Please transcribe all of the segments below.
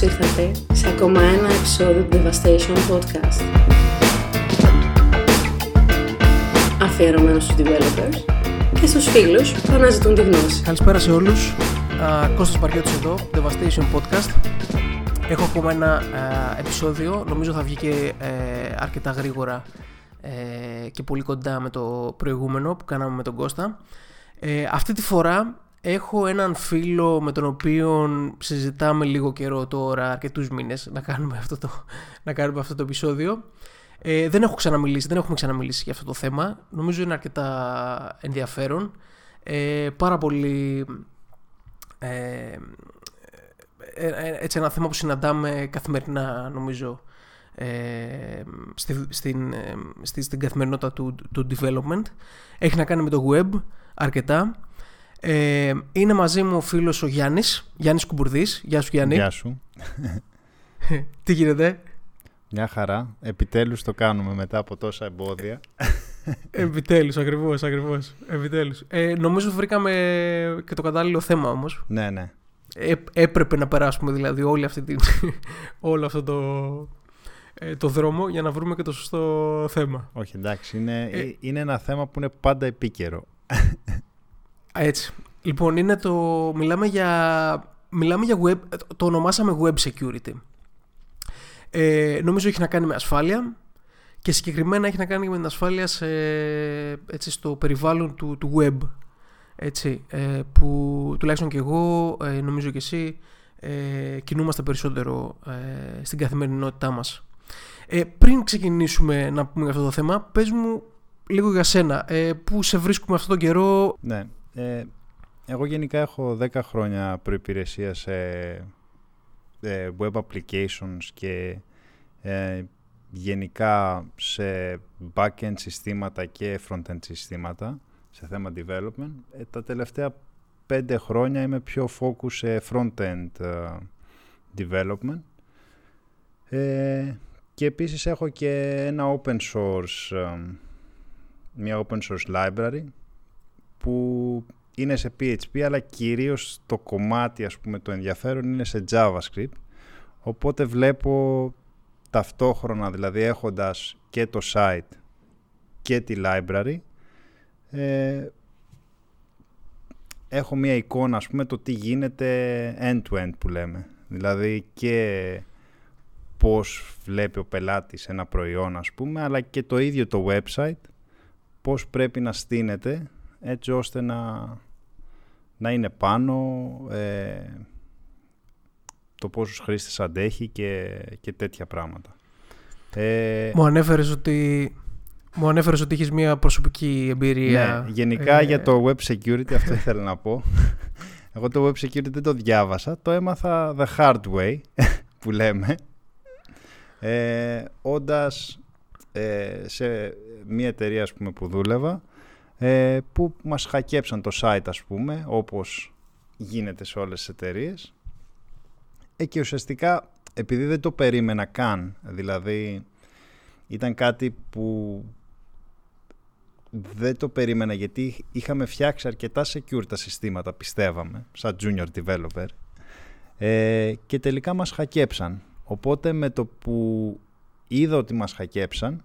Καλώς ήρθατε σε ακόμα ένα επεισόδιο του Devastation Podcast. Αφιερωμένος στους developers και στους φίλους που αναζητούν τη γνώση. Καλησπέρα σε όλους. Α, Κώστας Παρκέτος εδώ, Devastation Podcast. Έχω ακόμα ένα α, επεισόδιο, νομίζω θα βγει και ε, αρκετά γρήγορα ε, και πολύ κοντά με το προηγούμενο που κάναμε με τον Κώστα. Ε, αυτή τη φορά έχω έναν φίλο με τον οποίο συζητάμε λίγο καιρό τώρα, αρκετούς μήνες, να κάνουμε αυτό το, να κάνουμε αυτό το επεισόδιο. Ε, δεν έχω ξαναμιλήσει, δεν έχουμε ξαναμιλήσει για αυτό το θέμα. Νομίζω είναι αρκετά ενδιαφέρον. Ε, πάρα πολύ... Ε, ε, ε, έτσι ένα θέμα που συναντάμε καθημερινά νομίζω ε, στη, στην, ε, στη, στην καθημερινότητα του, του development. Έχει να κάνει με το web αρκετά. Ε, είναι μαζί μου ο φίλος ο Γιάννης, Γιάννης Κουμπουρδής. Γεια σου Γιάννη. Γεια σου. Τι γίνεται; Μια χαρά. Επιτέλους το κάνουμε μετά από τόσα εμπόδια. Επιτέλους, ακριβώς, ακριβώς. Επιτέλους. Ε, νομίζω βρήκαμε και το κατάλληλο θέμα όμως. ναι, ναι. Ε, έπρεπε να περάσουμε δηλαδή όλη αυτή την, όλο αυτό το, ε, το δρόμο για να βρούμε και το σωστό θέμα. Όχι, εντάξει. Είναι, Ε, είναι ένα θέμα που είναι πάντα επίκαιρο. Α, Έτσι. Λοιπόν, είναι το. Μιλάμε για. Μιλάμε για web. Το ονομάσαμε web security. Ε, νομίζω έχει να κάνει με ασφάλεια και συγκεκριμένα έχει να κάνει με την ασφάλεια σε, έτσι, στο περιβάλλον του, του web. Έτσι, ε, που τουλάχιστον και εγώ, ε, νομίζω και εσύ, ε, κινούμαστε περισσότερο ε, στην καθημερινότητά μας. Ε, πριν ξεκινήσουμε να πούμε για αυτό το θέμα, πες μου λίγο για σένα. Ε, πού σε βρίσκουμε αυτόν τον καιρό, Ναι. Ε, εγώ γενικά έχω 10 χρόνια προϋπηρεσία σε ε, web applications και ε, γενικά σε back-end συστήματα και front-end συστήματα σε θέμα development. Ε, τα τελευταία 5 χρόνια είμαι πιο focus σε front-end ε, development. Ε, και επίσης έχω και ένα open source, ε, μια open source library που είναι σε PHP αλλά κυρίως το κομμάτι ας πούμε το ενδιαφέρον είναι σε JavaScript. Οπότε βλέπω ταυτόχρονα δηλαδή έχοντας και το site και τη library ε, έχω μια εικόνα ας πούμε το τι γίνεται end-to-end που λέμε. Δηλαδή και πώς βλέπει ο πελάτης ένα προϊόν ας πούμε αλλά και το ίδιο το website πώς πρέπει να στείνεται έτσι ώστε να, να είναι πάνω ε, το πόσους χρήστες αντέχει και, και τέτοια πράγματα. Ε, Μου ανέφερες ότι, μου ανέφερες ότι έχεις μια προσωπική εμπειρία. ναι, γενικά ε, για το web security αυτό ήθελα να πω. Εγώ το web security δεν το διάβασα, το έμαθα the hard way που λέμε. Ε, όντας ε, σε μια εταιρεία ας πούμε, που δούλευα ε, που μας χακέψαν το site ας πούμε όπως γίνεται σε όλες τις εταιρείες. Ε, και ουσιαστικά επειδή δεν το περίμενα καν δηλαδή ήταν κάτι που δεν το περίμενα γιατί είχαμε φτιάξει αρκετά secure τα συστήματα πιστεύαμε σαν junior developer. Ε, και τελικά μας χακέψαν. Οπότε με το που είδα ότι μας χακέψαν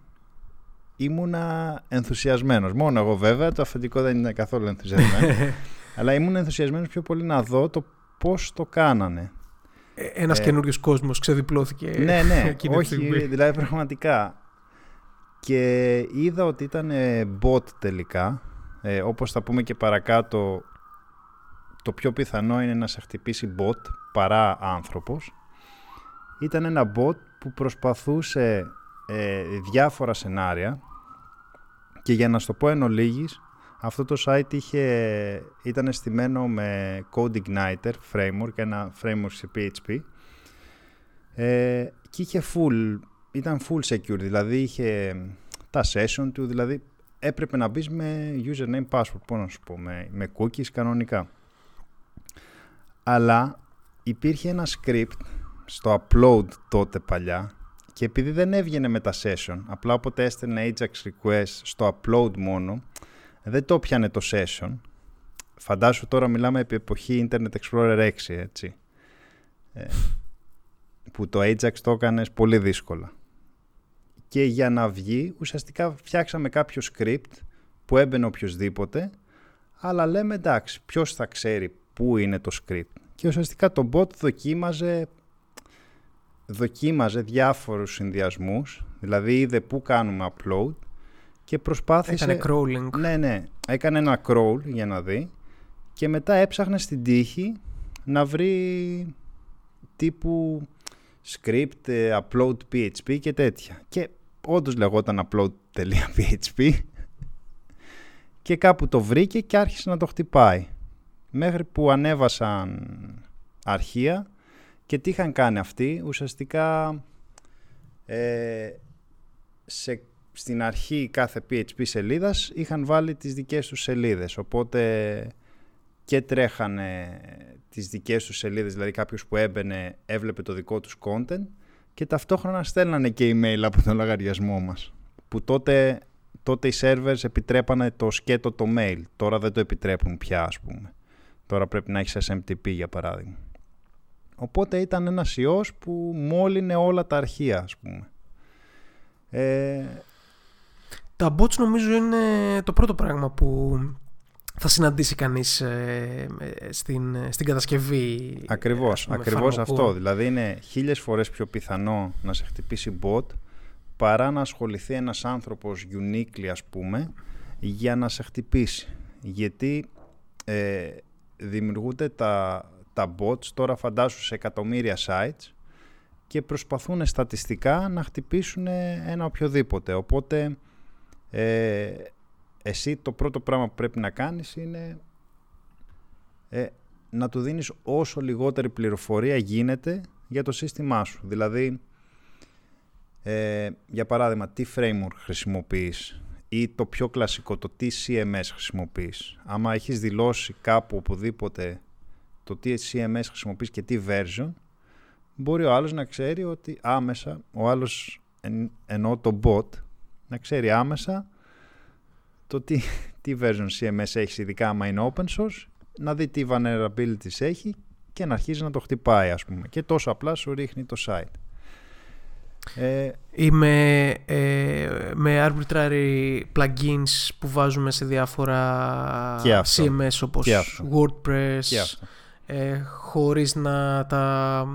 ήμουνα ενθουσιασμένος. Μόνο εγώ βέβαια, το αφεντικό δεν είναι καθόλου ενθουσιασμένο. αλλά ήμουν ενθουσιασμένος πιο πολύ να δω το πώς το κάνανε. ε, Ένας ε, καινούριος κόσμος ξεδιπλώθηκε. ναι, ναι, εκείνη τη όχι, στιγμή. δηλαδή πραγματικά. Και είδα ότι ήταν ε, bot τελικά. Ε, όπως θα πούμε και παρακάτω, το πιο πιθανό είναι να σε χτυπήσει bot παρά άνθρωπος. Ήταν ένα bot που προσπαθούσε ε, διάφορα σενάρια και για να στο πω εν ολίγης, αυτό το site είχε, ήταν στημένο με CodeIgniter framework, ένα framework σε PHP ε, και είχε full, ήταν full secure, δηλαδή είχε τα session του, δηλαδή έπρεπε να μπεις με username password, πώς να σου πω, με, με cookies κανονικά. Αλλά υπήρχε ένα script στο upload τότε παλιά και επειδή δεν έβγαινε με τα session, απλά όποτε έστελνε Ajax request στο upload μόνο, δεν το πιάνε το session. Φαντάσου τώρα μιλάμε επί εποχή Internet Explorer 6, έτσι. Ε, που το Ajax το έκανες πολύ δύσκολα. Και για να βγει, ουσιαστικά φτιάξαμε κάποιο script που έμπαινε οποιοδήποτε, αλλά λέμε εντάξει, ποιος θα ξέρει πού είναι το script. Και ουσιαστικά το bot δοκίμαζε, δοκίμαζε διάφορους συνδυασμούς, δηλαδή είδε πού κάνουμε upload και προσπάθησε... Έκανε crawling. Ναι, ναι, έκανε ένα crawl για να δει και μετά έψαχνε στην τύχη να βρει τύπου script, ε, upload PHP και τέτοια. Και όντως λεγόταν upload.php και κάπου το βρήκε και άρχισε να το χτυπάει. Μέχρι που ανέβασαν αρχεία και τι είχαν κάνει αυτοί, ουσιαστικά ε, σε, στην αρχή κάθε PHP σελίδας είχαν βάλει τις δικές τους σελίδες, οπότε και τρέχανε τις δικές τους σελίδες, δηλαδή κάποιος που έμπαινε έβλεπε το δικό τους content και ταυτόχρονα στέλνανε και email από τον λογαριασμό μας. Που τότε, τότε οι servers επιτρέπανε το σκέτο το mail, τώρα δεν το επιτρέπουν πια ας πούμε. Τώρα πρέπει να έχεις SMTP για παράδειγμα. Οπότε ήταν ένας ιός που μόλυνε όλα τα αρχεία ας πούμε. Ε... Τα bots νομίζω είναι το πρώτο πράγμα που θα συναντήσει κανείς ε, ε, στην, στην κατασκευή. Ακριβώς, ακριβώς αυτό. Δηλαδή είναι χίλιες φορές πιο πιθανό να σε χτυπήσει bot παρά να ασχοληθεί ένας άνθρωπος uniquely ας πούμε για να σε χτυπήσει. Γιατί ε, δημιουργούνται τα, τα bots τώρα φαντάσου σε εκατομμύρια sites και προσπαθούν στατιστικά να χτυπήσουν ένα οποιοδήποτε. Οπότε ε, εσύ το πρώτο πράγμα που πρέπει να κάνεις είναι ε, να του δίνεις όσο λιγότερη πληροφορία γίνεται για το σύστημά σου. Δηλαδή, ε, για παράδειγμα, τι framework χρησιμοποιείς ή το πιο κλασικό, το τι CMS χρησιμοποιείς. Άμα έχεις δηλώσει κάπου οπουδήποτε το τι CMS χρησιμοποιείς και τι version, μπορεί ο άλλος να ξέρει ότι άμεσα, ο άλλος εν, εννοώ το bot, να ξέρει άμεσα το τι, τι version CMS έχεις, ειδικά άμα είναι open source, να δει τι vulnerabilities έχει και να αρχίζει να το χτυπάει, ας πούμε. Και τόσο απλά σου ρίχνει το site. Ε, Είμαι ε, με arbitrary plugins που βάζουμε σε διάφορα CMS όπως WordPress, ε, χωρίς να τα,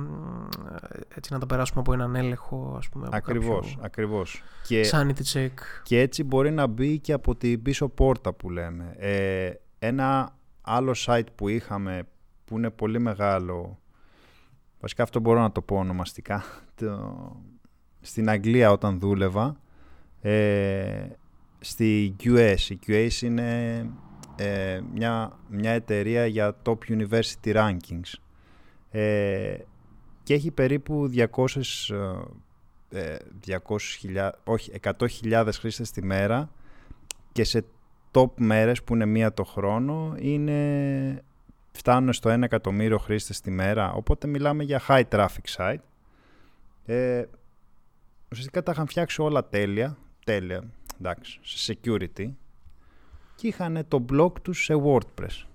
έτσι να τα περάσουμε από έναν έλεγχο ας πούμε, ακριβώς, κάποιο... ακριβώς. Και, sanity check. και έτσι μπορεί να μπει και από την πίσω πόρτα που λέμε. Ε, ένα άλλο site που είχαμε που είναι πολύ μεγάλο βασικά αυτό μπορώ να το πω ονομαστικά το, στην Αγγλία όταν δούλευα ε, στη QS η QS είναι ε, μια, μια εταιρεία για top university rankings. Ε, και έχει περίπου 200, 200.000, ε, όχι, 100.000 χρήστες τη μέρα και σε top μέρες που είναι μία το χρόνο είναι, φτάνουν στο 1 εκατομμύριο χρήστες τη μέρα. Οπότε μιλάμε για high traffic site. Ε, ουσιαστικά τα είχαν φτιάξει όλα τέλεια τέλεια, εντάξει, σε security και είχαν το blog τους σε WordPress.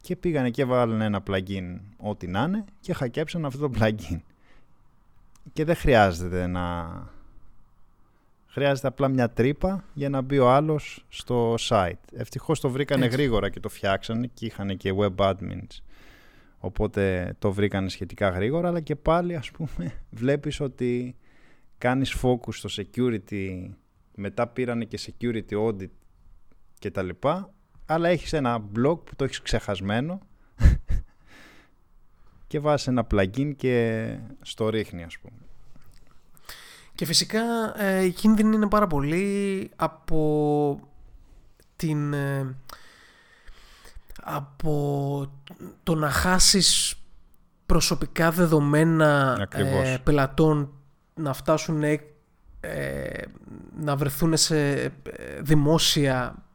Και πήγανε και βάλανε ένα plugin ό,τι να είναι και χακέψαν αυτό το plugin. Και δεν χρειάζεται να... Χρειάζεται απλά μια τρύπα για να μπει ο άλλος στο site. Ευτυχώς το βρήκανε γρήγορα και το φτιάξανε και είχαν και web admins. Οπότε το βρήκανε σχετικά γρήγορα, αλλά και πάλι ας πούμε βλέπεις ότι κάνεις focus στο security, μετά πήρανε και security audit και τα λοιπά, αλλά έχεις ένα blog που το έχεις ξεχασμένο και βάζεις ένα plugin και στο ρίχνει ας πούμε. Και φυσικά ε, η κίνδυνη είναι πάρα πολύ από την... Ε, από το να χάσεις προσωπικά δεδομένα ε, πελατών να φτάσουν ε, να βρεθούν σε ε, δημόσια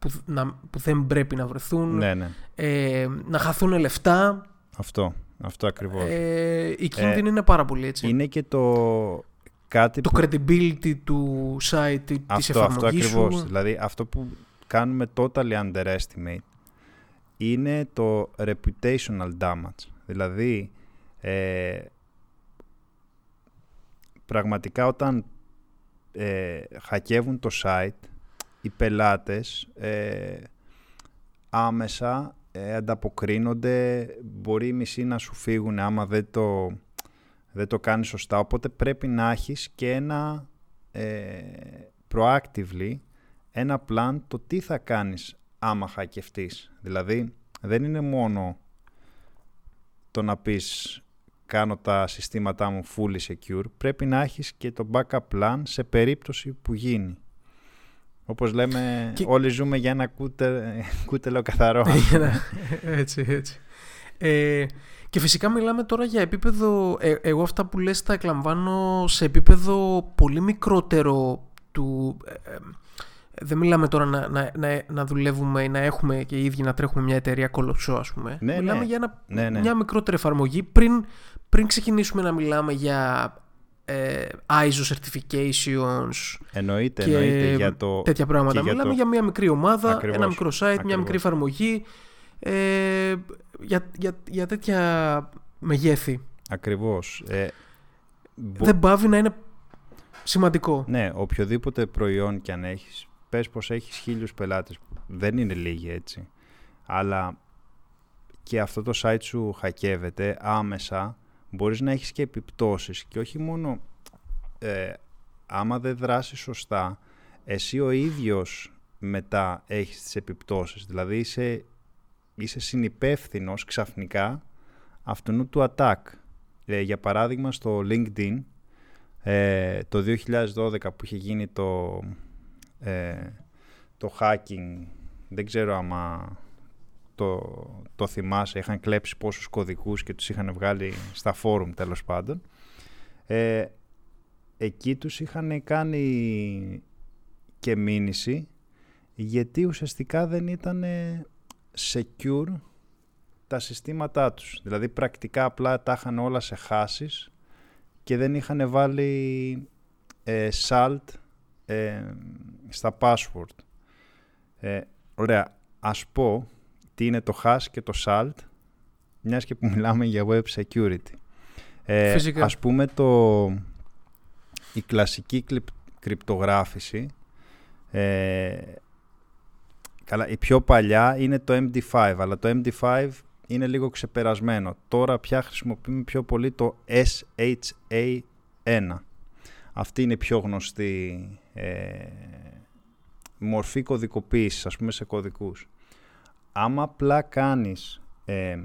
που, να, που δεν πρέπει να βρεθούν, ναι, ναι. Ε, να χαθούν λεφτά. Αυτό, αυτό ακριβώς. Ε, η κίνδυνη είναι πάρα πολύ έτσι. Είναι και το κάτι Το credibility του site, αυτό, της εφαρμογής Αυτό ακριβώς, δηλαδή αυτό που κάνουμε totally underestimate είναι το reputational damage. Δηλαδή, ε, πραγματικά όταν ε, χακεύουν το site, οι πελάτες ε, άμεσα ε, ανταποκρίνονται, μπορεί οι μισοί να σου φύγουν άμα δεν το, δεν το κάνεις σωστά, οπότε πρέπει να έχεις και ένα ε, proactively ένα plan το τι θα κάνεις άμα χακευτείς. Δηλαδή δεν είναι μόνο το να πεις κάνω τα συστήματά μου fully secure, πρέπει να έχεις και το backup plan σε περίπτωση που γίνει. Όπως λέμε, όλοι ζούμε για ένα κούτε, κούτελο καθαρό. έτσι, έτσι. Ε, και φυσικά μιλάμε τώρα για επίπεδο, ε, εγώ αυτά που λες τα εκλαμβάνω σε επίπεδο πολύ μικρότερο του... Ε, ε, δεν μιλάμε τώρα να, να, να, να, δουλεύουμε ή να έχουμε και οι ίδιοι να τρέχουμε μια εταιρεία κολοψό, ας πούμε. Ναι, μιλάμε ναι. για ένα, Ναι, ναι. μια μικρότερη εφαρμογή πριν, πριν ξεκινήσουμε να μιλάμε για ε, ISO certifications Εννοείται, και εννοείται για το... τέτοια πράγματα. και για Μιλάμε το- για μια μικρή ομάδα, Ακριβώς, ένα μικρό site, μια ακριβώς. μικρή εφαρμογή ε, για, για, για τέτοια μεγέθη. Ακριβώς. Ε, μπο- Δεν πάβει να είναι σημαντικό. Ναι, οποιοδήποτε προϊόν κι αν έχεις, πες πως έχεις χίλιους πελάτες, που δεν είναι λίγοι έτσι, αλλά και αυτό το site σου χακεύεται άμεσα, μπορείς να έχεις και επιπτώσεις και όχι μόνο ε, άμα δεν δράσεις σωστά, εσύ ο ίδιος μετά έχεις τις επιπτώσεις, δηλαδή είσαι, είσαι συνυπεύθυνος ξαφνικά αυτού του attack. Ε, για παράδειγμα στο LinkedIn ε, το 2012 που είχε γίνει το, ε, το hacking, δεν ξέρω άμα το, το θυμάσαι, είχαν κλέψει πόσους κωδικούς και τους είχαν βγάλει στα φόρουμ τέλος πάντων. Ε, εκεί τους είχαν κάνει και μήνυση γιατί ουσιαστικά δεν ήταν secure τα συστήματά τους. Δηλαδή πρακτικά απλά τα είχαν όλα σε χάσεις και δεν είχαν βάλει ε, salt ε, στα password. Ε, ωραία, ας πω τι είναι το hash και το salt, μιας και που μιλάμε για web security. Ε, Φυσικά. Ας πούμε το, η κλασική κλιπ- κρυπτογράφηση, ε, καλά, η πιο παλιά είναι το MD5, αλλά το MD5 είναι λίγο ξεπερασμένο. Τώρα πια χρησιμοποιούμε πιο πολύ το SHA1. Αυτή είναι η πιο γνωστή ε, μορφή κωδικοποίησης, ας πούμε, σε κωδικούς. Άμα απλά κάνεις ε,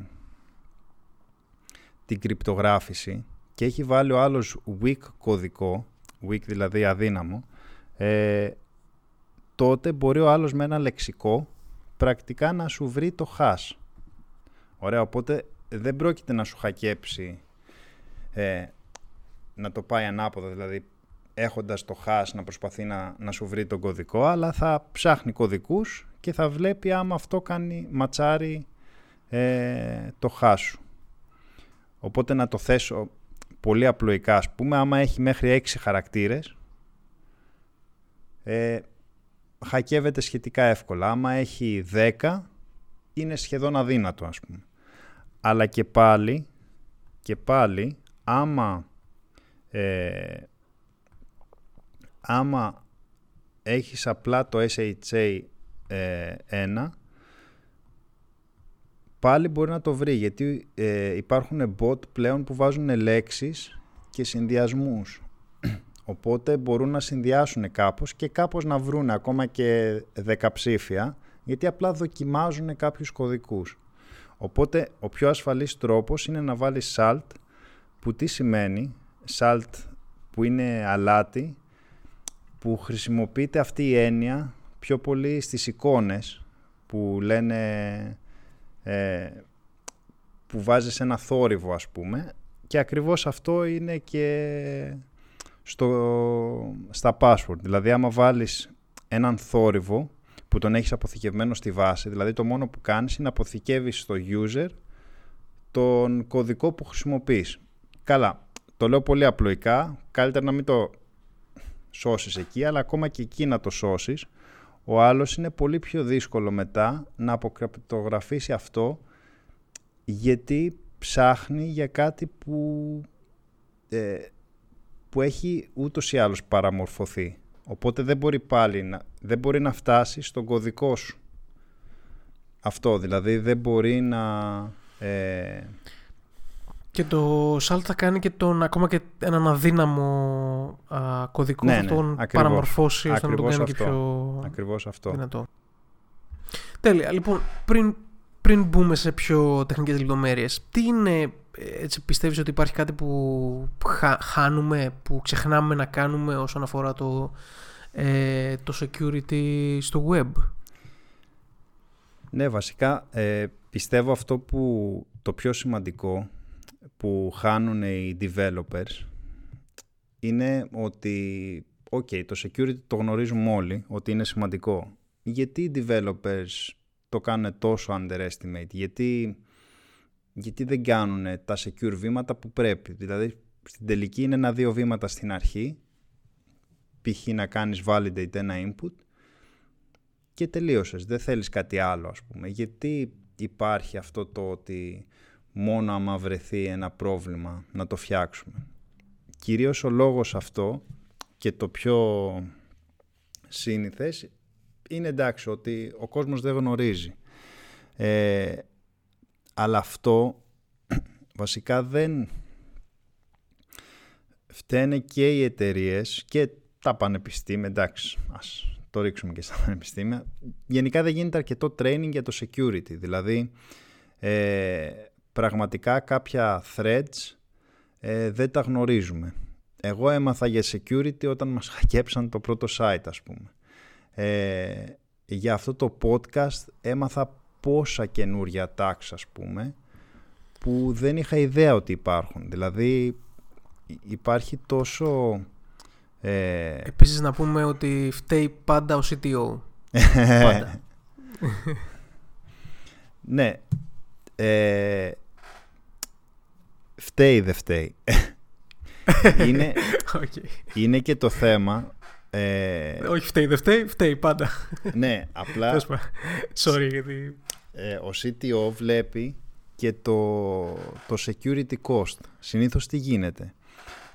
την κρυπτογράφηση και έχει βάλει ο άλλος weak κωδικό, weak δηλαδή αδύναμο, ε, τότε μπορεί ο άλλος με ένα λεξικό πρακτικά να σου βρει το hash. Ωραία, οπότε δεν πρόκειται να σου χακέψει ε, να το πάει ανάποδα, δηλαδή έχοντας το hash να προσπαθεί να, να σου βρει τον κωδικό, αλλά θα ψάχνει κωδικούς και θα βλέπει άμα αυτό κάνει ματσάρι ε, το hash σου. Οπότε να το θέσω πολύ απλοϊκά, ας πούμε, άμα έχει μέχρι 6 χαρακτήρες, ε, χακεύεται σχετικά εύκολα. Άμα έχει 10, είναι σχεδόν αδύνατο, ας πούμε. Αλλά και πάλι, και πάλι, άμα, ε, άμα έχεις απλά το SHA ε, 1, πάλι μπορεί να το βρει, γιατί ε, υπάρχουν bot πλέον που βάζουν λέξεις και συνδυασμούς. Οπότε μπορούν να συνδυάσουν κάπως και κάπως να βρουν ακόμα και δεκαψήφια, γιατί απλά δοκιμάζουν κάποιους κωδικούς. Οπότε ο πιο ασφαλής τρόπος είναι να βάλεις salt, που τι σημαίνει, salt που είναι αλάτι, που χρησιμοποιείται αυτή η έννοια πιο πολύ στις εικόνες που λένε ε, που βάζεις ένα θόρυβο ας πούμε και ακριβώς αυτό είναι και στο, στα password. Δηλαδή άμα βάλεις έναν θόρυβο που τον έχεις αποθηκευμένο στη βάση, δηλαδή το μόνο που κάνεις είναι να αποθηκεύεις στο user τον κωδικό που χρησιμοποιείς. Καλά, το λέω πολύ απλοϊκά, καλύτερα να μην το σώσεις εκεί, αλλά ακόμα και εκεί να το σώσεις, ο άλλος είναι πολύ πιο δύσκολο μετά να αποκρυπτογραφήσει αυτό γιατί ψάχνει για κάτι που, ε, που έχει ούτως ή άλλως παραμορφωθεί. Οπότε δεν μπορεί πάλι να, δεν μπορεί να φτάσει στον κωδικό σου. Αυτό δηλαδή δεν μπορεί να... Ε... Και το SALT θα κάνει και τον, ακόμα και έναν αδύναμο α, κωδικό Ναι, θα ναι, τον ακριβώς. παραμορφώσει ώστε να τον Ακριβώς κάνει και αυτό. πιο Ακριβώς αυτό. δυνατό. Τέλεια. Λοιπόν, πριν, πριν μπούμε σε πιο τεχνικές λεπτομέρειες, τι είναι, ε, έτσι πιστεύεις ότι υπάρχει κάτι που χα- χάνουμε, που ξεχνάμε να κάνουμε όσον αφορά το, ε, το security στο web; Ναι, βασικά ε, πιστεύω αυτό που το πιο σημαντικό που χάνουν οι developers είναι ότι, ok, το security το γνωρίζουμε όλοι ότι είναι σημαντικό. Γιατί οι developers το κάνουν τόσο underestimate, γιατί, γιατί δεν κάνουν τα secure βήματα που πρέπει; Δηλαδή, στην τελική είναι ένα-δύο βήματα στην αρχή, π.χ. να κάνεις validate ένα input και τελείωσες. Δεν θέλεις κάτι άλλο, ας πούμε. Γιατί υπάρχει αυτό το ότι μόνο άμα βρεθεί ένα πρόβλημα να το φτιάξουμε. Κυρίως ο λόγος αυτό και το πιο σύνηθες είναι εντάξει ότι ο κόσμος δεν γνωρίζει. Ε, αλλά αυτό βασικά δεν φταίνε και οι εταιρείες και τα πανεπιστήμια, εντάξει, ας το ρίξουμε και στα πανεπιστήμια. Γενικά δεν γίνεται αρκετό training για το security, δηλαδή ε, πραγματικά κάποια threads ε, δεν τα γνωρίζουμε. Εγώ έμαθα για security όταν μας χακέψαν το πρώτο site ας πούμε. Ε, για αυτό το podcast έμαθα πόσα καινούρια attacks ας πούμε που δεν είχα ιδέα ότι υπάρχουν. Δηλαδή υπάρχει τόσο... Ε, Επίσης να πούμε ότι φταίει πάντα ο CTO. πάντα. ναι. Ε, φταίει δεν φταίει. είναι, Okay. είναι και το θέμα... Ε, Όχι φταίει, δεν φταίει, φταίει πάντα. ναι, απλά Τέλος πάντων. Sorry γιατί... ε, ο CTO βλέπει και το, το security cost. Συνήθως τι γίνεται;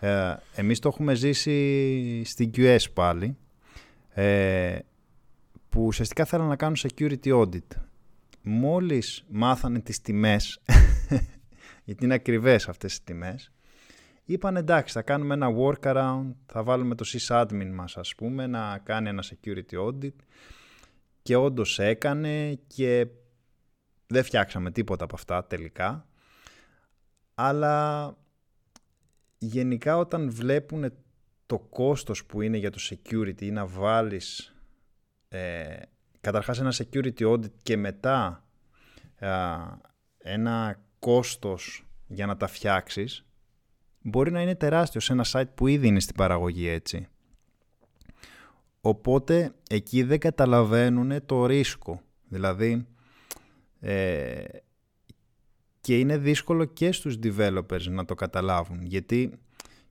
Ε, εμείς το έχουμε ζήσει στην QS πάλι, ε, που ουσιαστικά θέλουν να κάνουν security audit. Μόλις μάθανε τις τιμές, γιατί είναι ακριβές αυτές οι τιμές, είπαν εντάξει θα κάνουμε ένα workaround, θα βάλουμε το sysadmin μας ας πούμε να κάνει ένα security audit και όντως έκανε και δεν φτιάξαμε τίποτα από αυτά τελικά. Αλλά γενικά όταν βλέπουν το κόστος που είναι για το security ή να βάλεις ε, καταρχάς ένα security audit και μετά α, ένα κόστος για να τα φτιάξεις μπορεί να είναι τεράστιο σε ένα site που ήδη είναι στην παραγωγή έτσι. Οπότε εκεί δεν καταλαβαίνουν το ρίσκο. Δηλαδή ε, και είναι δύσκολο και στους developers να το καταλάβουν γιατί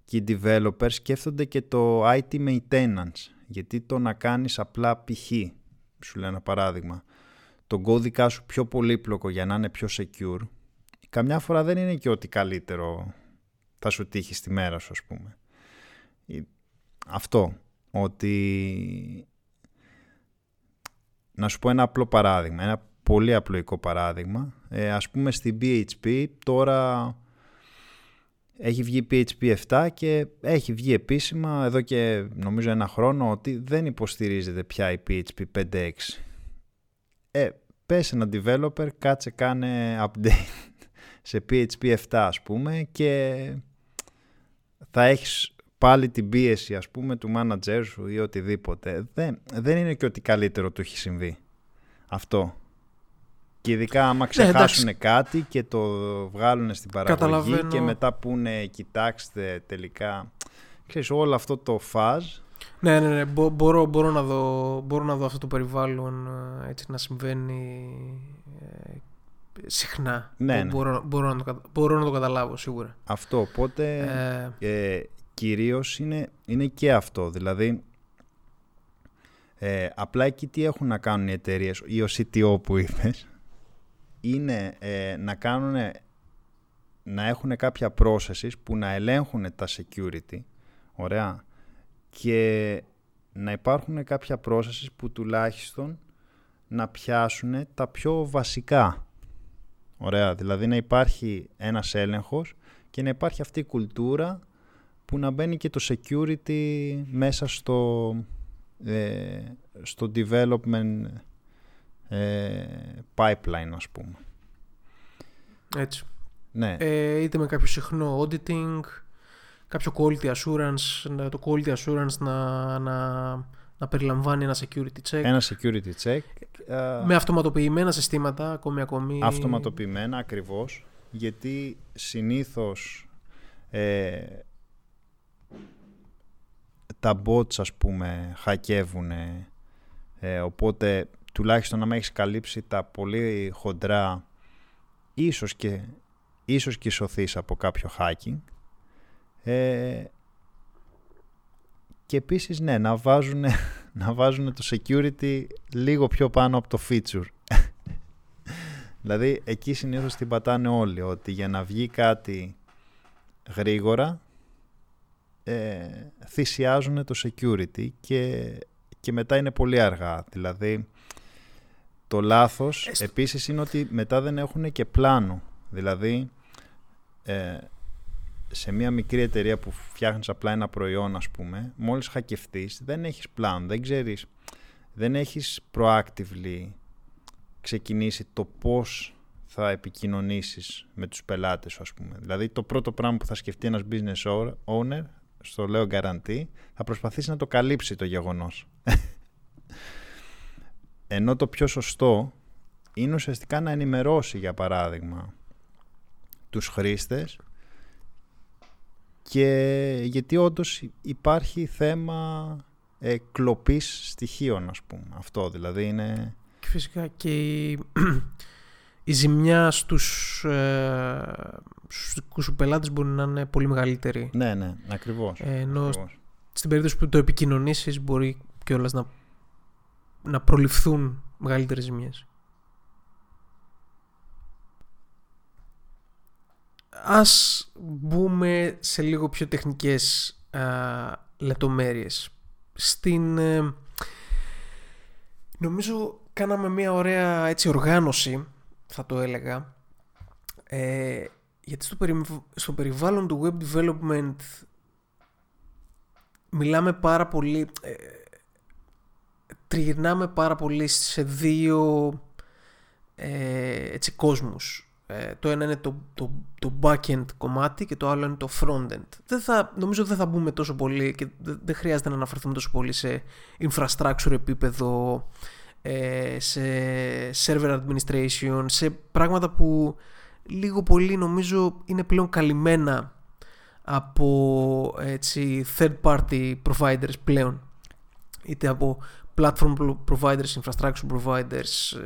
και οι developers σκέφτονται και το IT maintenance γιατί το να κάνεις απλά π.χ. σου λέω ένα παράδειγμα τον κώδικα σου πιο πολύπλοκο για να είναι πιο secure καμιά φορά δεν είναι και ό,τι καλύτερο θα σου τύχει στη μέρα σου ας πούμε αυτό ότι να σου πω ένα απλό παράδειγμα ένα πολύ απλοϊκό παράδειγμα. Ε, ας πούμε στην PHP τώρα έχει βγει PHP 7 και έχει βγει επίσημα εδώ και νομίζω ένα χρόνο ότι δεν υποστηρίζεται πια η PHP 5.6. Ε, πες ένα developer, κάτσε κάνε update σε PHP 7 ας πούμε και θα έχεις πάλι την πίεση ας πούμε του manager σου ή οτιδήποτε. Δεν, δεν είναι και ότι καλύτερο του έχει συμβεί. Αυτό. Και ειδικά άμα ξεχάσουν κάτι και το βγάλουν στην παραγωγή Καταλαβαίνω. και μετά πούνε κοιτάξτε τελικά ξέρεις όλο αυτό το φάζ Ναι, ναι, ναι. Μπο- μπορώ, μπορώ, να δω, μπορώ να δω αυτό το περιβάλλον ε, έτσι να συμβαίνει ε, συχνά. Ναι, Μπο- ναι. Μπορώ, μπορώ, να το, κατα- μπορώ να το καταλάβω σίγουρα. αυτό οπότε Ε, ε, κυρίως είναι, είναι και αυτό δηλαδή ε, απλά εκεί τι έχουν να κάνουν οι εταιρείες ή ο CTO που είπες είναι ε, να κάνουν να έχουν κάποια processes που να ελέγχουν τα security Ωραία. Και να υπάρχουν κάποια processes που τουλάχιστον να πιάσουν τα πιο βασικά. Ωραία. Δηλαδή να υπάρχει ένας έλεγχος και να υπάρχει αυτή η κουλτούρα που να μπαίνει και το security μέσα στο, ε, στο development ε, pipeline ας πούμε. Έτσι. Ναι. Ε, είτε με κάποιο συχνό auditing, κάποιο quality assurance, το quality assurance να, να, να περιλαμβάνει ένα security check. Ένα security check. Με αυτοματοποιημένα συστήματα ακόμη ακόμη. Αυτοματοποιημένα ακριβώς, γιατί συνήθως ε, τα bots ας πούμε χακεύουν ε, οπότε τουλάχιστον να με έχεις καλύψει τα πολύ χοντρά ίσως και, ίσως και σωθείς από κάποιο hacking ε, και επίσης ναι να βάζουν, να βάζουν το security λίγο πιο πάνω από το feature δηλαδή εκεί συνήθως την πατάνε όλοι ότι για να βγει κάτι γρήγορα ε, θυσιάζουν το security και, και μετά είναι πολύ αργά. Δηλαδή, το λάθος Έστω. επίσης είναι ότι μετά δεν έχουν και πλάνο. Δηλαδή, ε, σε μια μικρή εταιρεία που φτιάχνεις απλά ένα προϊόν, ας πούμε, μόλις χακευτείς, δεν έχεις πλάνο, δεν ξέρεις, δεν έχεις proactively ξεκινήσει το πώς θα επικοινωνήσεις με τους πελάτες σου, ας πούμε. Δηλαδή, το πρώτο πράγμα που θα σκεφτεί ένας business owner στο λέω guarantee, θα προσπαθήσει να το καλύψει το γεγονός. Ενώ το πιο σωστό είναι ουσιαστικά να ενημερώσει, για παράδειγμα, τους χρήστες και γιατί όντως υπάρχει θέμα ε, κλοπής στοιχείων, ας πούμε. Αυτό δηλαδή είναι... Φυσικά και η, η ζημιά στους, ε, στους δικούς σου πελάτες μπορεί να είναι πολύ μεγαλύτερη. Ναι, ναι, ακριβώς. Ε, ενώ στην περίπτωση που το επικοινωνήσεις μπορεί κιόλας να, να προληφθούν μεγαλύτερες ζημιές. Ας μπούμε σε λίγο πιο τεχνικές α, λεπτομέρειες. Στην... Ε, νομίζω κάναμε μια ωραία έτσι οργάνωση θα το έλεγα. Ε, γιατί στο, στο περιβάλλον του web development μιλάμε πάρα πολύ, ε, τριγυρνάμε πάρα πολύ σε δύο ε, έτσι, κόσμους. Ε, το ένα είναι το, το, το back-end κομμάτι και το άλλο είναι το front-end. Δεν θα, νομίζω δεν θα μπούμε τόσο πολύ και δεν χρειάζεται να αναφερθούμε τόσο πολύ σε infrastructure επίπεδο ε, σε server administration, σε πράγματα που λίγο πολύ νομίζω είναι πλέον καλυμμένα από έτσι, third party providers πλέον είτε από platform providers, infrastructure providers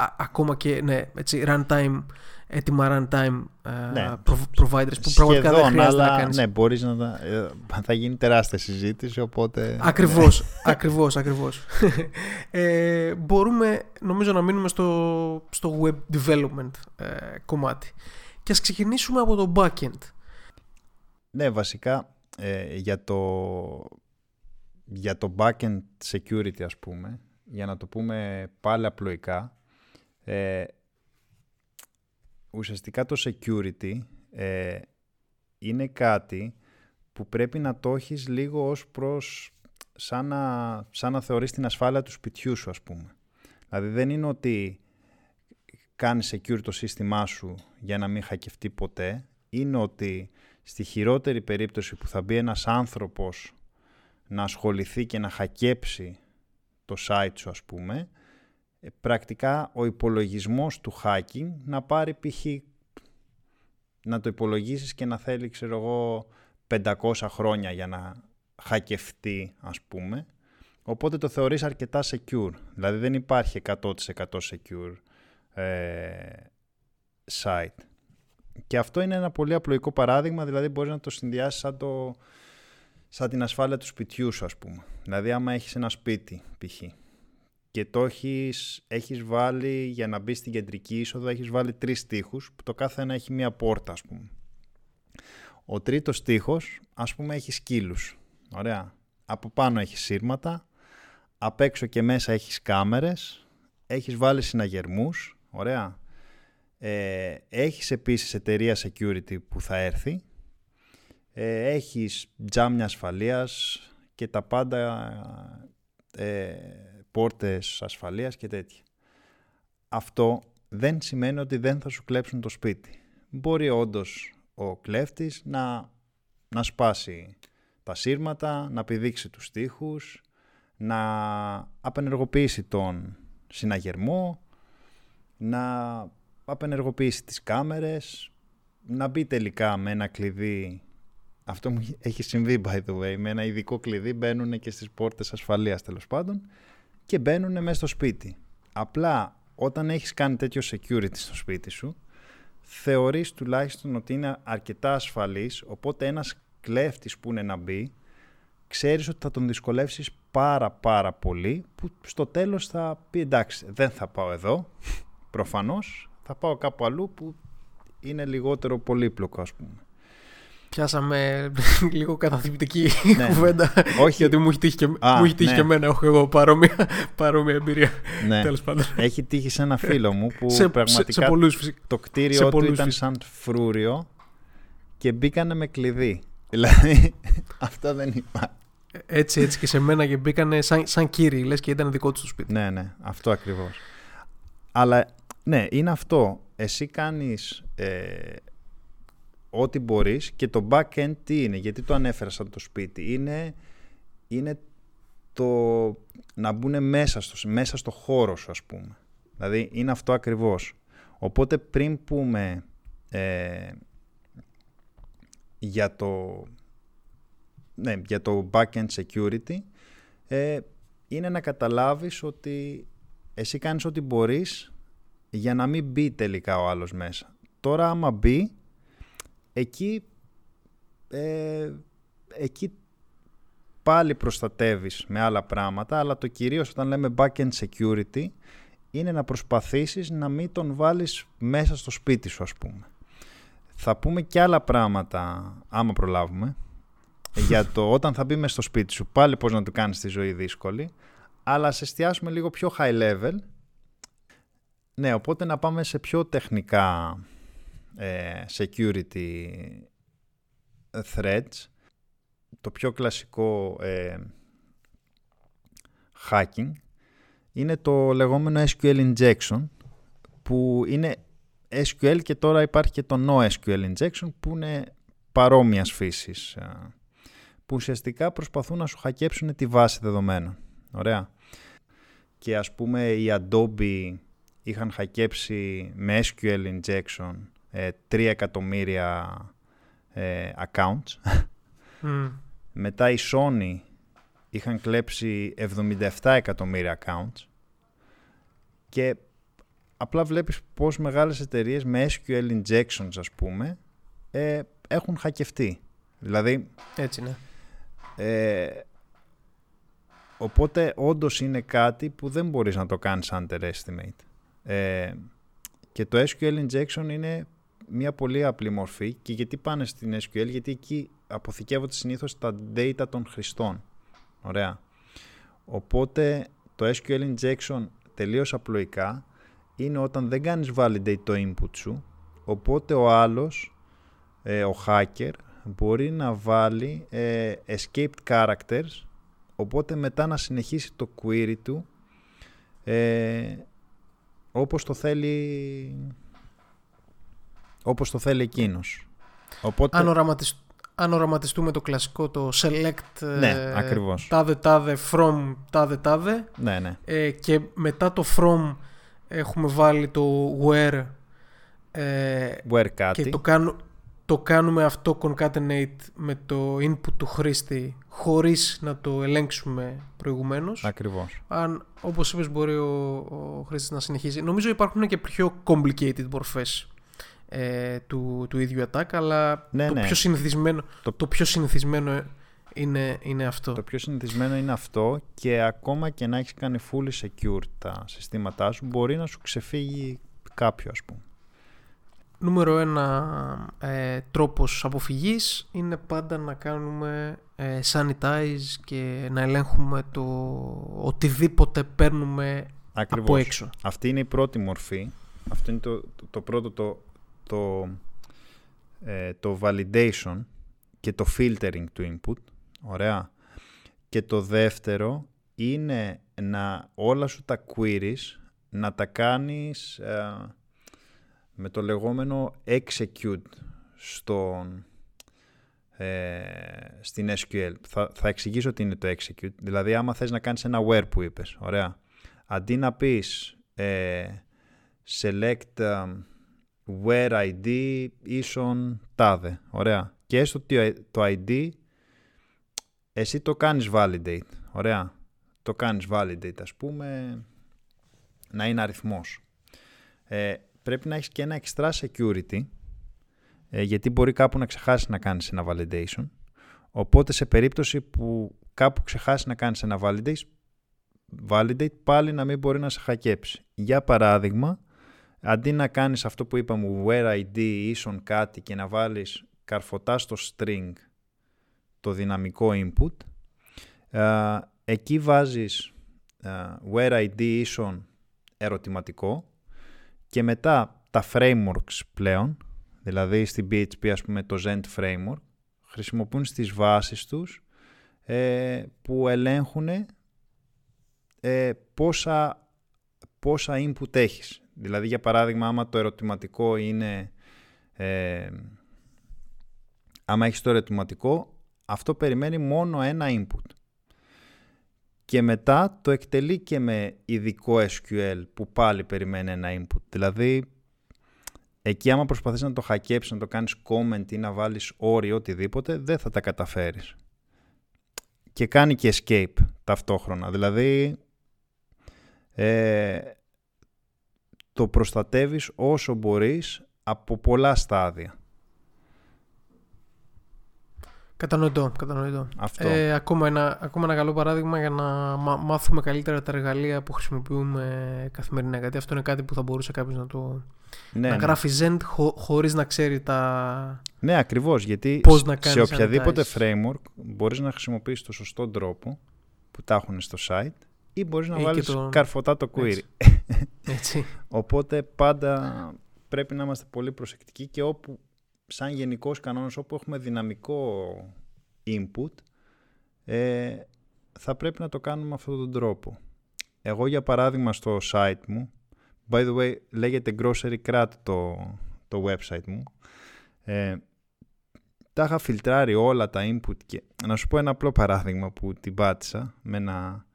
ε, ακόμα και ναι, έτσι, runtime έτοιμα runtime uh, ναι. providers που πραγματικά δεν χρειάζεται αλλά, να κάνεις. Ναι, μπορείς να... Ε, θα γίνει τεράστια συζήτηση, οπότε... Ακριβώς, ακριβώς, ακριβώς. ε, μπορούμε, νομίζω, να μείνουμε στο, στο web development ε, κομμάτι. Και ας ξεκινήσουμε από το backend. Ναι, βασικά ε, για, το, για το backend security, ας πούμε, για να το πούμε πάλι απλοϊκά, ε, ουσιαστικά το security ε, είναι κάτι που πρέπει να το έχεις λίγο ως προς σαν να, σαν να θεωρείς την ασφάλεια του σπιτιού σου ας πούμε. Δηλαδή δεν είναι ότι κάνεις secure το σύστημά σου για να μην χακευτεί ποτέ. Είναι ότι στη χειρότερη περίπτωση που θα μπει ένας άνθρωπος να ασχοληθεί και να χακέψει το site σου ας πούμε, ε, πρακτικά ο υπολογισμός του hacking να πάρει π.χ. να το υπολογίσεις και να θέλει ξέρω εγώ 500 χρόνια για να χακευτεί ας πούμε. Οπότε το θεωρείς αρκετά secure. Δηλαδή δεν υπάρχει 100% secure ε, site. Και αυτό είναι ένα πολύ απλοϊκό παράδειγμα δηλαδή μπορείς να το συνδυάσεις σαν, το, σαν την ασφάλεια του σπιτιού σου ας πούμε. Δηλαδή άμα έχεις ένα σπίτι π.χ και το έχεις, έχεις βάλει για να μπεις στην κεντρική είσοδο έχεις βάλει τρεις τείχους που το κάθε ένα έχει μία πόρτα ας πούμε. Ο τρίτος τείχος, ας πούμε, έχει σκύλους. Ωραία. Από πάνω έχεις σύρματα, απ' έξω και μέσα έχεις κάμερες, έχεις βάλει συναγερμούς, ωραία. Ε, έχεις επίσης εταιρεία security που θα έρθει, ε, έχεις τζάμια ασφαλείας και τα πάντα ε, πόρτες ασφαλείας και τέτοια. Αυτό δεν σημαίνει ότι δεν θα σου κλέψουν το σπίτι. Μπορεί όντως ο κλέφτης να, να σπάσει τα σύρματα, να πηδήξει τους τοίχους, να απενεργοποιήσει τον συναγερμό, να απενεργοποιήσει τις κάμερες, να μπει τελικά με ένα κλειδί αυτό μου έχει συμβεί by the way. Με ένα ειδικό κλειδί μπαίνουν και στις πόρτες ασφαλείας τέλος πάντων και μπαίνουν μέσα στο σπίτι. Απλά όταν έχεις κάνει τέτοιο security στο σπίτι σου θεωρείς τουλάχιστον ότι είναι αρκετά ασφαλής οπότε ένας κλέφτης που είναι να μπει ξέρεις ότι θα τον δυσκολεύσεις πάρα πάρα πολύ που στο τέλος θα πει εντάξει δεν θα πάω εδώ προφανώς θα πάω κάπου αλλού που είναι λιγότερο πολύπλοκο ας πούμε. Πιάσαμε λίγο καταθλιπτική ναι. κουβέντα. Όχι. Γιατί μου έχει τύχει και, μου έχει τύχει ναι. και εμένα. Έχω εγώ παρόμοια, παρόμοια εμπειρία. Ναι. Τέλος πάντων. Έχει τύχει σε ένα φίλο μου που σε, πραγματικά σε, σε πολλούς, το κτίριό του ήταν σαν φρούριο και μπήκανε με κλειδί. Δηλαδή αυτό δεν υπάρχει. Έτσι, έτσι και σε μένα και μπήκανε σαν, σαν κύριοι, λες και ήταν δικό τους το σπίτι. Ναι, ναι, αυτό ακριβώς. Αλλά ναι, είναι αυτό. Εσύ κάνεις ε, ό,τι μπορείς και το back-end τι είναι, γιατί το ανέφερα σαν το σπίτι. Είναι, είναι το να μπουν μέσα στο, μέσα στο χώρο σου ας πούμε. Δηλαδή είναι αυτό ακριβώς. Οπότε πριν πούμε ε, για το ναι, για το back-end security ε, είναι να καταλάβεις ότι εσύ κάνεις ό,τι μπορείς για να μην μπει τελικά ο άλλος μέσα. Τώρα άμα μπει εκεί, ε, εκεί πάλι προστατεύεις με άλλα πράγματα, αλλά το κυρίως όταν λέμε back-end security είναι να προσπαθήσεις να μην τον βάλεις μέσα στο σπίτι σου ας πούμε. Θα πούμε και άλλα πράγματα άμα προλάβουμε για το όταν θα μπει μέσα στο σπίτι σου πάλι πώς να του κάνεις τη ζωή δύσκολη αλλά σε εστιάσουμε λίγο πιο high level ναι οπότε να πάμε σε πιο τεχνικά ε, security threads. Το πιο κλασικό ε, hacking είναι το λεγόμενο SQL injection που είναι SQL και τώρα υπάρχει και το NoSQL injection που είναι παρόμοιας φύσης ε, που ουσιαστικά προσπαθούν να σου χακέψουν τη βάση δεδομένων. Ωραία. Και ας πούμε οι Adobe είχαν χακέψει με SQL injection ε, 3 εκατομμύρια ε, accounts. Μετά η Sony είχαν κλέψει 77 εκατομμύρια accounts και απλά βλέπεις πώς μεγάλες εταιρείες με SQL injections ας πούμε ε, έχουν χακευτεί. Δηλαδή... Έτσι ναι. Ε, οπότε όντως είναι κάτι που δεν μπορείς να το κάνεις underestimate. Ε, και το SQL injection είναι μια πολύ απλή μορφή και γιατί πάνε στην SQL, γιατί εκεί αποθηκεύονται συνήθως τα data των χρηστών. Ωραία. Οπότε το SQL injection τελείως απλοϊκά είναι όταν δεν κάνεις validate το input σου, οπότε ο άλλος, ε, ο hacker, μπορεί να βάλει ε, escaped characters, οπότε μετά να συνεχίσει το query του ε, όπως το θέλει όπως το θέλει εκείνος. Οπότε... Αν, οραματιστούμε το κλασικό το select ναι, ε, ακριβώς. τάδε τάδε from τάδε τάδε ναι, ναι. Ε, και μετά το from έχουμε βάλει το where ε, where κάτι. και το, κάνουμε το κάνουμε αυτό concatenate με το input του χρήστη χωρίς να το ελέγξουμε προηγουμένως. Ακριβώς. Αν, όπως είπες, μπορεί ο, ο χρήστης να συνεχίζει. Νομίζω υπάρχουν και πιο complicated μορφές ε, του, του ίδιου attack, αλλά ναι, το, ναι. Πιο συνηθισμένο, το... το πιο συνηθισμένο είναι, είναι αυτό. Το πιο συνηθισμένο είναι αυτό και ακόμα και να έχεις κάνει fully secure τα συστήματά σου μπορεί να σου ξεφύγει κάποιο ας πούμε. Νούμερο ένα ε, τρόπος αποφυγής είναι πάντα να κάνουμε ε, sanitize και να ελέγχουμε το οτιδήποτε παίρνουμε από έξω. Αυτή είναι η πρώτη μορφή. Αυτό είναι το, το, πρώτο το, το, ε, το validation και το filtering του input. Ωραία. Και το δεύτερο είναι να όλα σου τα queries να τα κάνεις ε, με το λεγόμενο execute στον, ε, στην SQL. Θα, θα εξηγήσω τι είναι το execute. Δηλαδή, άμα θες να κάνεις ένα where που είπες, ωραία. Αντί να πεις ε, select where ID ίσον τάδε, ωραία. Και έστω το ID εσύ το κάνεις validate, ωραία. Το κάνεις validate, ας πούμε, να είναι αριθμός. Ε, πρέπει να έχεις και ένα extra security, ε, γιατί μπορεί κάπου να ξεχάσεις να κάνεις ένα validation. Οπότε σε περίπτωση που κάπου ξεχάσεις να κάνεις ένα validate, validate πάλι να μην μπορεί να σε χακέψει. Για παράδειγμα, αντί να κάνεις αυτό που είπαμε where ID ίσον κάτι και να βάλεις καρφωτά στο string το δυναμικό input, ε, εκεί βάζεις ε, where ID ίσον ερωτηματικό και μετά τα frameworks πλέον, δηλαδή στην PHP ας πούμε το Zend framework, χρησιμοποιούν στις βάσεις τους ε, που ελέγχουν ε, πόσα, πόσα input έχεις. Δηλαδή για παράδειγμα άμα το ερωτηματικό είναι ε, άμα έχεις το ερωτηματικό αυτό περιμένει μόνο ένα input και μετά το εκτελεί και με ειδικό SQL που πάλι περιμένει ένα input. Δηλαδή, εκεί άμα προσπαθείς να το χακέψεις, να το κάνεις comment ή να βάλεις όριο οτιδήποτε, δεν θα τα καταφέρεις. Και κάνει και escape ταυτόχρονα. Δηλαδή, ε, το προστατεύεις όσο μπορείς από πολλά στάδια. Κατανοητό, κατανοητό. Αυτό. Ε, ακόμα, ένα, ακόμα ένα καλό παράδειγμα για να μάθουμε καλύτερα τα εργαλεία που χρησιμοποιούμε καθημερινά. Γιατί αυτό είναι κάτι που θα μπορούσε κάποιος να το. Ναι, να ναι. γράφει Zend χω, χωρίς να ξέρει τα... Ναι, ακριβώς, γιατί σε οποιαδήποτε framework μπορείς να χρησιμοποιήσεις το σωστό τρόπο που τα έχουν στο site ή μπορείς να ή βάλεις το... καρφωτά το query. Έτσι. Έτσι. Οπότε πάντα πρέπει να είμαστε πολύ προσεκτικοί και όπου σαν γενικός κανόνας όπου έχουμε δυναμικό input ε, θα πρέπει να το κάνουμε με αυτόν τον τρόπο. Εγώ για παράδειγμα στο site μου, by the way λέγεται Grocery Crat το, το website μου, ε, τα είχα φιλτράρει όλα τα input και να σου πω ένα απλό παράδειγμα που την πάτησα με ένα ε,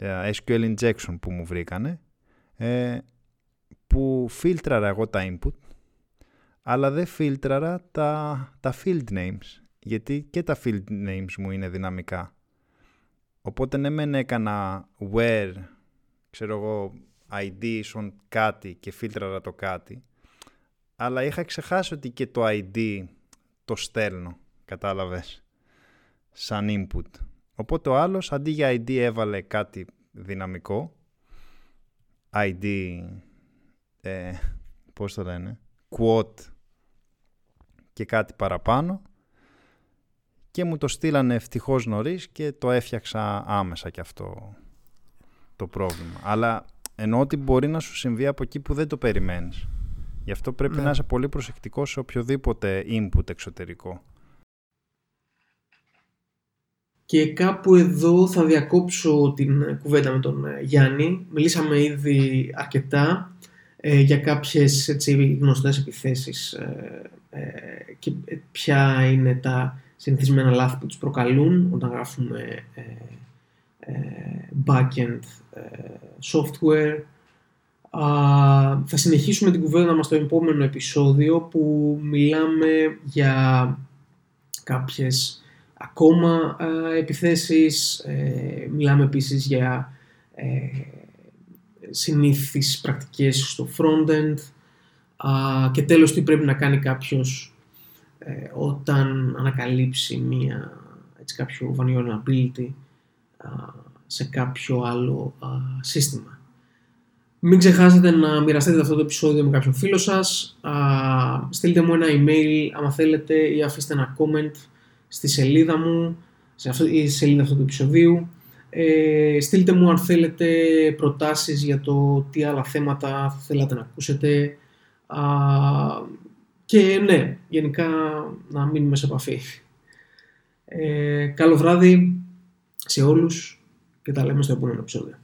SQL injection που μου βρήκανε ε, που φίλτραρα εγώ τα input αλλά δεν φίλτραρα τα, τα field names, γιατί και τα field names μου είναι δυναμικά. Οπότε ναι μεν έκανα where, ξέρω εγώ, ID on κάτι και φίλτραρα το κάτι, αλλά είχα ξεχάσει ότι και το ID το στέλνω, κατάλαβες, σαν input. Οπότε ο άλλος αντί για ID έβαλε κάτι δυναμικό, ID, ε, πώς το λένε, quote και κάτι παραπάνω και μου το στείλανε ευτυχώς νωρίς και το έφτιαξα άμεσα και αυτό το πρόβλημα. Αλλά εννοώ ότι μπορεί να σου συμβεί από εκεί που δεν το περιμένεις. Γι' αυτό πρέπει ναι. να είσαι πολύ προσεκτικός σε οποιοδήποτε input εξωτερικό. Και κάπου εδώ θα διακόψω την κουβέντα με τον Γιάννη. Μιλήσαμε ήδη αρκετά ε, για κάποιες έτσι, γνωστές επιθέσεις ε, ε, και ποια είναι τα συνηθισμένα λάθη που τους προκαλούν όταν γράφουμε backend software. θα συνεχίσουμε την κουβέντα μας στο επόμενο επεισόδιο που μιλάμε για κάποιες ακόμα επιθέσεις, μιλάμε επίσης για συνήθεις πρακτικές στο frontend και τέλος τι πρέπει να κάνει κάποιος ε, όταν ανακαλύψει μία, έτσι, κάποιο vulnerability σε κάποιο άλλο σύστημα. Μην ξεχάσετε να μοιραστείτε αυτό το επεισόδιο με κάποιον φίλο σας. Α, στείλτε μου ένα email άμα θέλετε ή αφήστε ένα comment στη σελίδα μου σε αυτό, ή στη σελίδα αυτού του επεισοδίου. Ε, στείλτε μου αν θέλετε προτάσεις για το τι άλλα θέματα θα θέλατε να ακούσετε. Α, και ναι, γενικά να μείνουμε σε επαφή. Ε, καλό βράδυ σε όλους και τα λέμε στο επόμενο επεισόδιο.